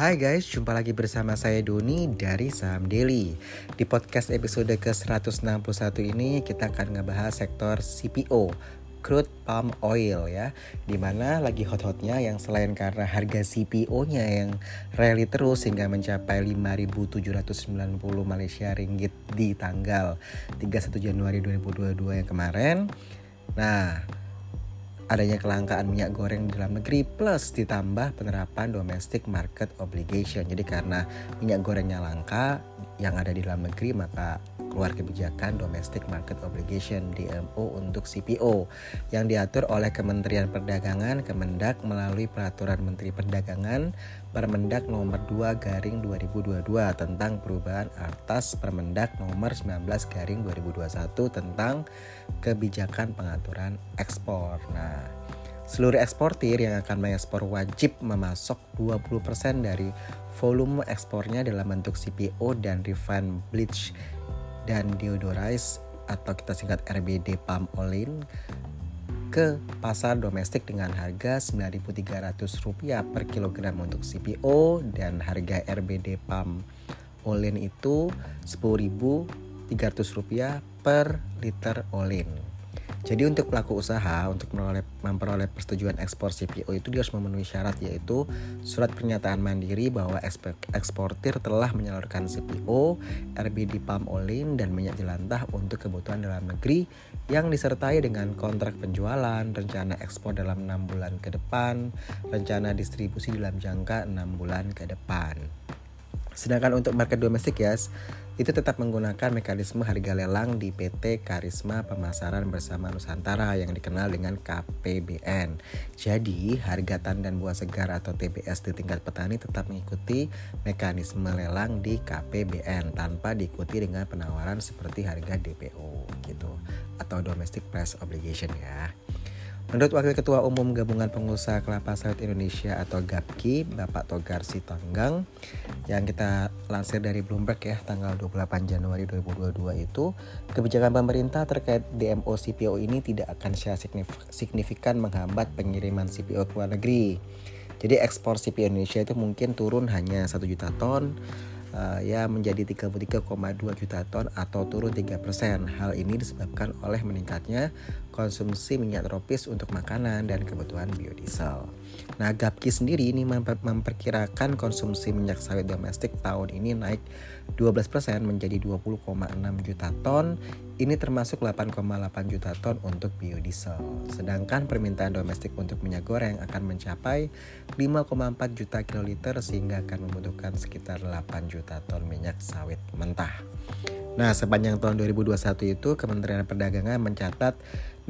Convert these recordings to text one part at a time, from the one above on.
Hai guys, jumpa lagi bersama saya Doni dari Saham Daily. Di podcast episode ke-161 ini kita akan ngebahas sektor CPO, crude palm oil ya Di mana lagi hot-hotnya yang selain karena harga CPO-nya yang rally terus hingga mencapai 5.790 Malaysia Ringgit di tanggal 31 Januari 2022 yang kemarin Nah, adanya kelangkaan minyak goreng di dalam negeri plus ditambah penerapan domestic market obligation. Jadi karena minyak gorengnya langka yang ada di dalam negeri maka keluar kebijakan domestic market obligation DMO untuk CPO yang diatur oleh Kementerian Perdagangan Kemendak melalui peraturan Menteri Perdagangan Permendak nomor 2 garing 2022 tentang perubahan atas Permendak nomor 19 garing 2021 tentang kebijakan pengaturan ekspor. Nah, seluruh eksportir yang akan mengekspor wajib memasok 20% dari volume ekspornya dalam bentuk CPO dan refined bleach dan deodorize atau kita singkat RBD palm oil ke pasar domestik dengan harga Rp9.300 per kilogram untuk CPO dan harga RBD palm olin itu Rp10.300 per liter olin. Jadi untuk pelaku usaha untuk memperoleh, memperoleh persetujuan ekspor CPO itu dia harus memenuhi syarat yaitu surat pernyataan mandiri bahwa eksportir telah menyalurkan CPO, RBD palm oil dan minyak jelantah untuk kebutuhan dalam negeri yang disertai dengan kontrak penjualan, rencana ekspor dalam enam bulan ke depan, rencana distribusi dalam jangka enam bulan ke depan. Sedangkan untuk market domestik ya, itu tetap menggunakan mekanisme harga lelang di PT Karisma Pemasaran Bersama Nusantara yang dikenal dengan KPBN. Jadi, harga tandan buah segar atau TBS di tingkat petani tetap mengikuti mekanisme lelang di KPBN tanpa diikuti dengan penawaran seperti harga DPO gitu atau domestic price obligation ya. Menurut Wakil Ketua Umum Gabungan Pengusaha Kelapa Sawit Indonesia atau GAPKI, Bapak Togar Sitanggang, yang kita lansir dari Bloomberg ya, tanggal 28 Januari 2022 itu, kebijakan pemerintah terkait DMO CPO ini tidak akan secara signifikan menghambat pengiriman CPO ke luar negeri. Jadi ekspor CPO Indonesia itu mungkin turun hanya 1 juta ton, uh, ya menjadi 33,2 juta ton atau turun 3%. Hal ini disebabkan oleh meningkatnya konsumsi minyak tropis untuk makanan dan kebutuhan biodiesel. Nah, GAPKI sendiri ini memperkirakan konsumsi minyak sawit domestik tahun ini naik 12% menjadi 20,6 juta ton. Ini termasuk 8,8 juta ton untuk biodiesel. Sedangkan permintaan domestik untuk minyak goreng akan mencapai 5,4 juta kiloliter sehingga akan membutuhkan sekitar 8 juta ton minyak sawit mentah. Nah, sepanjang tahun 2021 itu Kementerian Perdagangan mencatat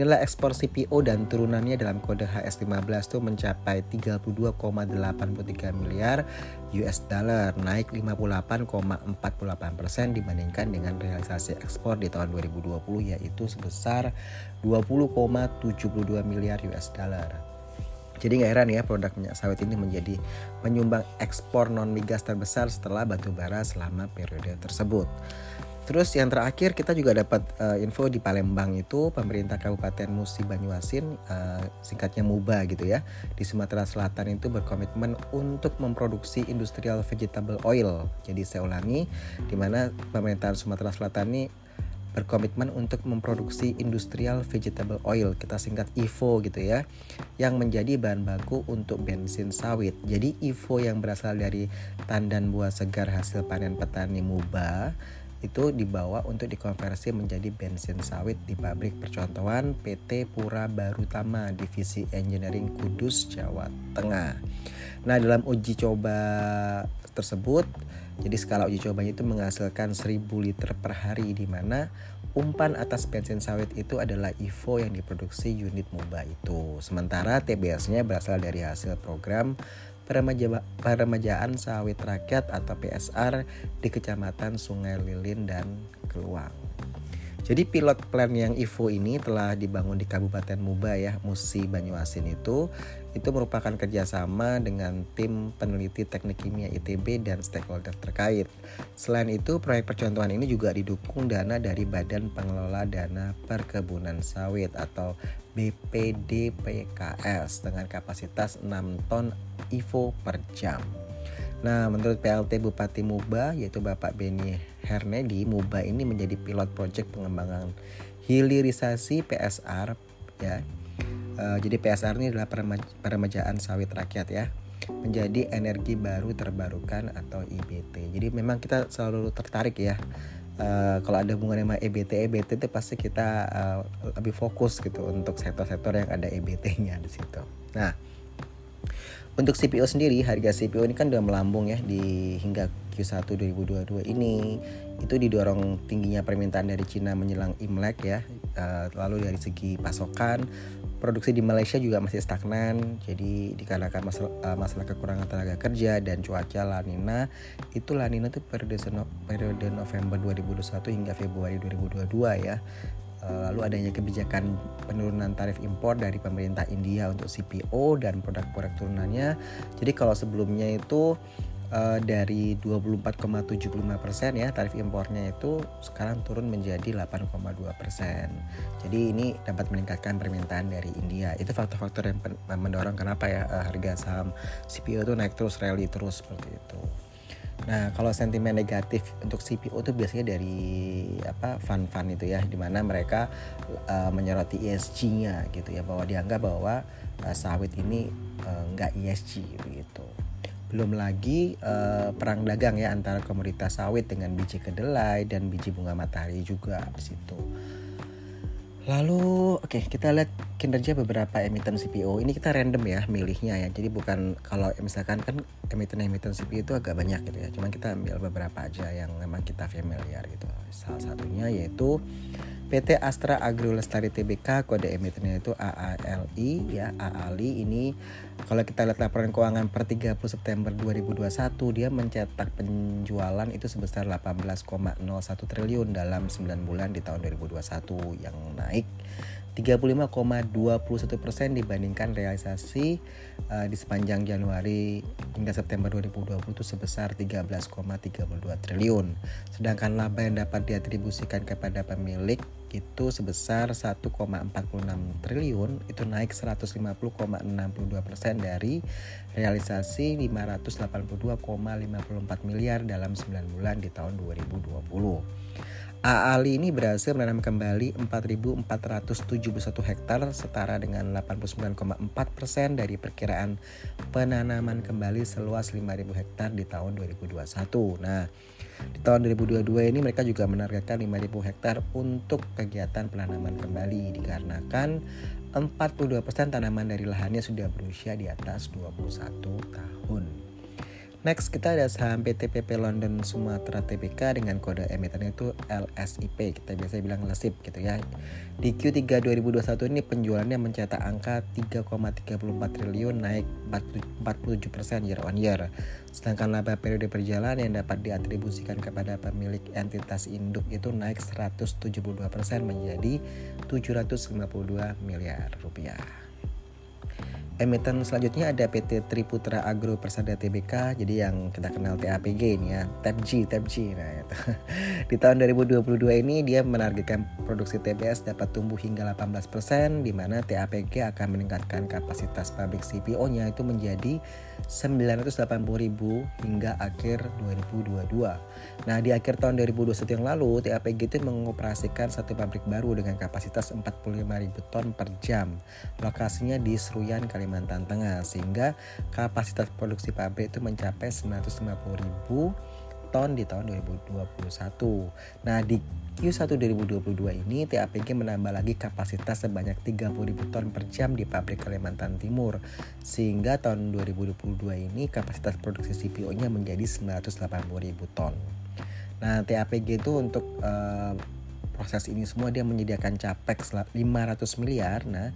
nilai ekspor CPO dan turunannya dalam kode HS15 itu mencapai 32,83 miliar US dollar, naik 58,48 persen dibandingkan dengan realisasi ekspor di tahun 2020 yaitu sebesar 20,72 miliar US dollar. Jadi nggak heran ya produk minyak sawit ini menjadi penyumbang ekspor non migas terbesar setelah batu bara selama periode tersebut. Terus yang terakhir kita juga dapat uh, info di Palembang itu pemerintah Kabupaten Musi Banyuasin uh, singkatnya MUBA gitu ya di Sumatera Selatan itu berkomitmen untuk memproduksi industrial vegetable oil. Jadi saya ulangi di mana pemerintahan Sumatera Selatan ini berkomitmen untuk memproduksi industrial vegetable oil kita singkat IVO gitu ya yang menjadi bahan baku untuk bensin sawit jadi IVO yang berasal dari tandan buah segar hasil panen petani muba itu dibawa untuk dikonversi menjadi bensin sawit di pabrik percontohan PT Pura Barutama Divisi Engineering Kudus Jawa Tengah. Nah, dalam uji coba tersebut, jadi skala uji cobanya itu menghasilkan 1000 liter per hari di mana umpan atas bensin sawit itu adalah IVO yang diproduksi unit MOBA itu. Sementara TBS-nya berasal dari hasil program Peremajaan Sawit Rakyat atau PSR di Kecamatan Sungai Lilin dan Keluang. Jadi pilot plan yang IVO ini telah dibangun di Kabupaten Muba ya, Musi Banyuasin itu itu merupakan kerjasama dengan tim peneliti teknik kimia ITB dan stakeholder terkait. Selain itu, proyek percontohan ini juga didukung dana dari Badan Pengelola Dana Perkebunan Sawit atau BPDPKS dengan kapasitas 6 ton IVO per jam. Nah, menurut PLT Bupati Muba yaitu Bapak Beni Hernedi, Muba ini menjadi pilot project pengembangan hilirisasi PSR ya. Uh, jadi PSR ini adalah peremajaan sawit rakyat ya menjadi energi baru terbarukan atau IBT. Jadi memang kita selalu tertarik ya. Uh, kalau ada hubungan sama EBT, EBT itu pasti kita uh, lebih fokus gitu untuk sektor-sektor yang ada EBT-nya di situ. Nah, untuk CPO sendiri, harga CPO ini kan udah melambung ya di hingga Q1 2022 ini. Itu didorong tingginya permintaan dari Cina menjelang Imlek ya. Uh, lalu dari segi pasokan, produksi di Malaysia juga masih stagnan. Jadi dikarenakan masalah, uh, masalah kekurangan tenaga kerja dan cuaca La Nina, itu La Nina itu periode, periode November 2021 hingga Februari 2022 ya. Eh, lalu adanya kebijakan penurunan tarif impor dari pemerintah India untuk CPO dan produk-produk turunannya. Jadi kalau sebelumnya itu uh, dari 24,75 persen ya tarif impornya itu sekarang turun menjadi 8,2 persen. Jadi ini dapat meningkatkan permintaan dari India. Itu faktor-faktor yang mendorong kenapa ya uh, harga saham CPO itu naik terus, rally terus seperti itu. Nah, kalau sentimen negatif untuk CPO itu biasanya dari apa fund-fund itu ya, di mana mereka uh, menyoroti ESG-nya gitu ya, bahwa dianggap bahwa uh, sawit ini uh, nggak ESG gitu. Belum lagi uh, perang dagang ya antara komoditas sawit dengan biji kedelai dan biji bunga matahari juga di situ. Lalu oke okay, kita lihat kinerja beberapa emiten CPO. Ini kita random ya milihnya ya. Jadi bukan kalau misalkan kan emiten-emiten CPO itu agak banyak gitu ya. Cuman kita ambil beberapa aja yang memang kita familiar gitu. Salah satunya yaitu PT Astra Agro Lestari Tbk kode emitennya itu AALI ya AALI ini kalau kita lihat laporan keuangan per 30 September 2021 dia mencetak penjualan itu sebesar 18,01 triliun dalam 9 bulan di tahun 2021 yang naik 35,21 persen dibandingkan realisasi uh, di sepanjang Januari hingga September 2020 itu sebesar 13,32 triliun. Sedangkan laba yang dapat diatribusikan kepada pemilik itu sebesar 1,46 triliun itu naik 150,62 persen dari realisasi 582,54 miliar dalam 9 bulan di tahun 2020. AALI ini berhasil menanam kembali 4.471 hektar setara dengan 89,4 persen dari perkiraan penanaman kembali seluas 5.000 hektar di tahun 2021. Nah, di tahun 2022 ini mereka juga menargetkan 5.000 hektar untuk kegiatan penanaman kembali dikarenakan 42 persen tanaman dari lahannya sudah berusia di atas 21 tahun. Next kita ada saham PT PP London Sumatera Tbk dengan kode emitennya itu LSIP kita biasa bilang LSIP gitu ya. Di Q3 2021 ini penjualannya mencetak angka 3,34 triliun naik 47% year on year. Sedangkan laba periode perjalanan yang dapat diatribusikan kepada pemilik entitas induk itu naik 172% menjadi 752 miliar rupiah emiten selanjutnya ada PT Triputra Agro Persada Tbk jadi yang kita kenal TAPG ini ya TAPG TAPG nah itu. di tahun 2022 ini dia menargetkan produksi TBS dapat tumbuh hingga 18% di mana TAPG akan meningkatkan kapasitas pabrik CPO-nya itu menjadi 980.000 hingga akhir 2022. Nah, di akhir tahun 2021 yang lalu TAPG itu mengoperasikan satu pabrik baru dengan kapasitas 45.000 ton per jam. Lokasinya di Seruyan, Kalimantan Kalimantan Tengah sehingga kapasitas produksi pabrik itu mencapai 950 ribu ton di tahun 2021. Nah di Q1 2022 ini TAPG menambah lagi kapasitas sebanyak 30 ribu ton per jam di pabrik Kalimantan Timur sehingga tahun 2022 ini kapasitas produksi CPO-nya menjadi 980 ribu ton. Nah TAPG itu untuk uh, proses ini semua dia menyediakan capex 500 miliar. Nah,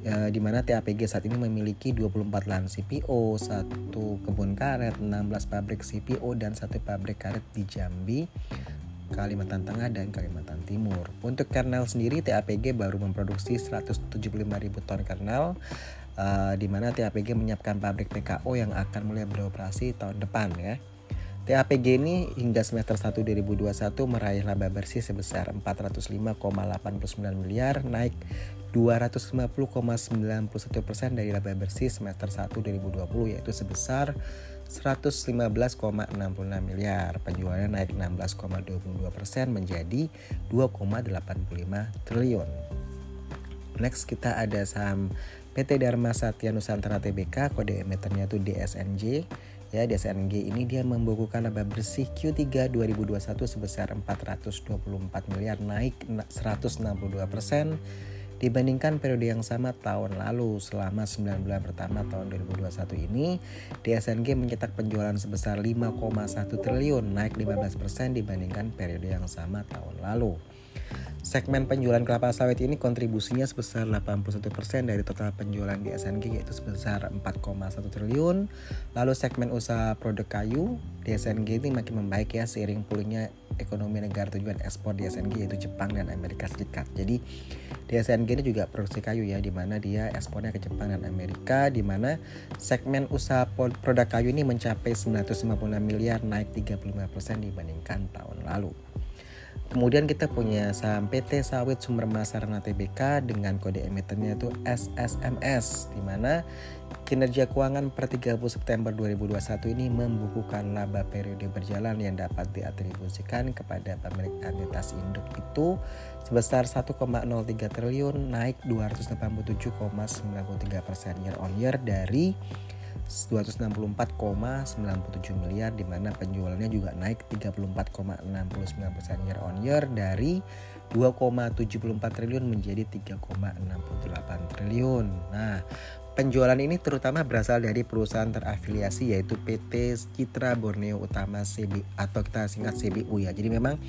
e, di mana TAPG saat ini memiliki 24 lahan CPO, satu kebun karet, 16 pabrik CPO dan satu pabrik karet di Jambi, Kalimantan Tengah dan Kalimantan Timur. Untuk kernel sendiri TAPG baru memproduksi 175.000 ton kernel uh, di mana TAPG menyiapkan pabrik PKO yang akan mulai beroperasi tahun depan ya. TAPG ini hingga semester 1 2021 meraih laba bersih sebesar 405,89 miliar naik 250,91% dari laba bersih semester 1 2020 yaitu sebesar 115,66 miliar. Penjualannya naik 16,22% menjadi 2,85 triliun. Next kita ada saham PT Dharma Satya Nusantara Tbk kode emitennya itu DSNJ ya DSNG ini dia membukukan laba bersih Q3 2021 sebesar 424 miliar naik 162 persen Dibandingkan periode yang sama tahun lalu, selama 9 bulan pertama tahun 2021 ini, DSNG mencetak penjualan sebesar 5,1 triliun, naik 15% dibandingkan periode yang sama tahun lalu. Segmen penjualan kelapa sawit ini kontribusinya sebesar 81% dari total penjualan di SNG yaitu sebesar 4,1 triliun. Lalu segmen usaha produk kayu di SNG ini makin membaik ya seiring pulihnya ekonomi negara tujuan ekspor di SNG yaitu Jepang dan Amerika Serikat. Jadi di SNG ini juga produksi kayu ya di mana dia ekspornya ke Jepang dan Amerika di mana segmen usaha produk kayu ini mencapai 956 miliar naik 35% dibandingkan tahun lalu. Kemudian kita punya saham PT Sawit Sumber Masarana Tbk dengan kode emitennya itu SSMS di mana kinerja keuangan per 30 September 2021 ini membukukan laba periode berjalan yang dapat diatribusikan kepada pemilik entitas induk itu sebesar 1,03 triliun naik 287,93 persen year on year dari 264,97 miliar di mana penjualannya juga naik 34,69% persen year on year dari 2,74 triliun menjadi 3,68 triliun. Nah, penjualan ini terutama berasal dari perusahaan terafiliasi yaitu PT Citra Borneo Utama CB atau kita singkat CBU ya. Jadi memang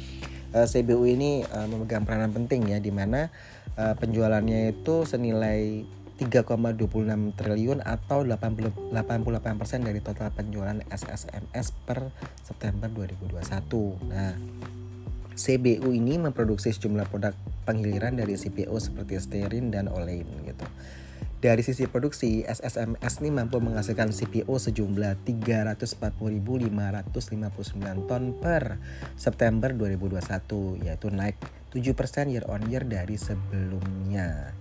eh, CBU ini uh, memegang peranan penting ya di mana uh, penjualannya itu senilai 3,26 triliun atau 80, 88% dari total penjualan SSMS per September 2021. Nah, CBU ini memproduksi sejumlah produk penghiliran dari CPO seperti stearin dan olein gitu. Dari sisi produksi, SSMS ini mampu menghasilkan CPO sejumlah 340.559 ton per September 2021, yaitu naik 7% year on year dari sebelumnya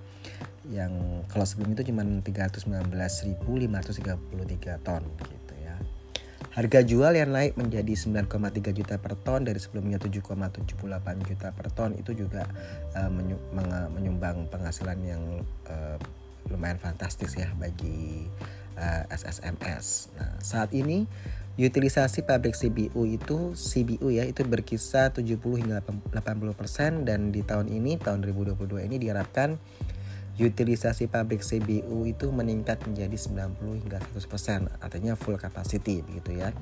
yang kalau sebelum itu cuma 319.533 ton gitu ya. Harga jual yang naik menjadi 9,3 juta per ton dari sebelumnya 7,78 juta per ton itu juga uh, menyumbang penghasilan yang uh, lumayan fantastis ya bagi uh, eh, SSMS. Nah, saat ini utilisasi pabrik CBU itu CBU ya itu berkisar 70 hingga 80% dan di tahun ini tahun 2022 ini diharapkan utilisasi pabrik CBU itu meningkat menjadi 90 hingga 100% artinya full capacity begitu ya.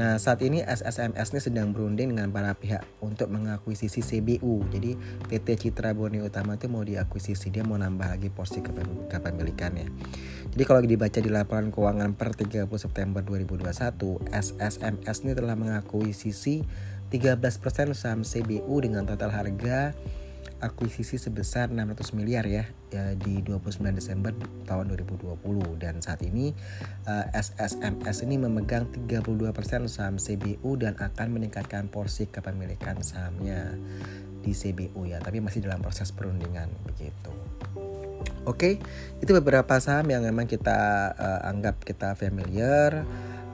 Nah, saat ini SSMS ini sedang berunding dengan para pihak untuk mengakuisisi CBU. Jadi PT Citra Borneo Utama itu mau diakuisisi, dia mau nambah lagi porsi kepemilikannya. Jadi kalau dibaca di laporan keuangan per 30 September 2021, SSMS ini telah mengakuisisi 13% saham CBU dengan total harga akuisisi sebesar 600 miliar ya, ya di 29 Desember tahun 2020 dan saat ini SSMS ini memegang 32% saham CBU dan akan meningkatkan porsi kepemilikan sahamnya di CBU ya, tapi masih dalam proses perundingan begitu. Oke, itu beberapa saham yang memang kita uh, anggap kita familiar.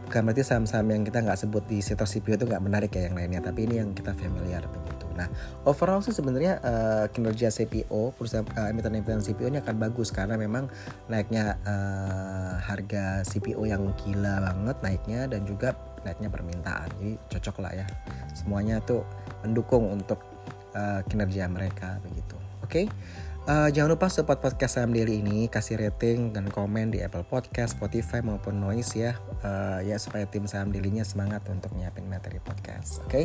Bukan berarti saham-saham yang kita nggak sebut di sektor CPO itu nggak menarik ya yang lainnya tapi ini yang kita familiar begitu nah overall sih sebenarnya uh, kinerja CPO perusahaan uh, emiten-emiten CPO ini akan bagus karena memang naiknya uh, harga CPO yang gila banget naiknya dan juga naiknya permintaan. Jadi cocok lah ya. Semuanya tuh mendukung untuk uh, kinerja mereka begitu. Oke? okay? Uh, jangan lupa support podcast Saham Daily ini, kasih rating dan komen di Apple Podcast, Spotify maupun Noise ya, uh, ya supaya tim Saham Daily-nya semangat untuk nyiapin materi podcast. Oke? Okay?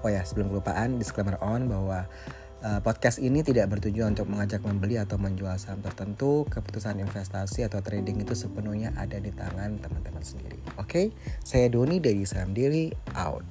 Oh ya, sebelum kelupaan disclaimer on bahwa uh, podcast ini tidak bertujuan untuk mengajak membeli atau menjual saham tertentu. Keputusan investasi atau trading itu sepenuhnya ada di tangan teman-teman sendiri. Oke? Okay? Saya Doni dari Saham Daily out.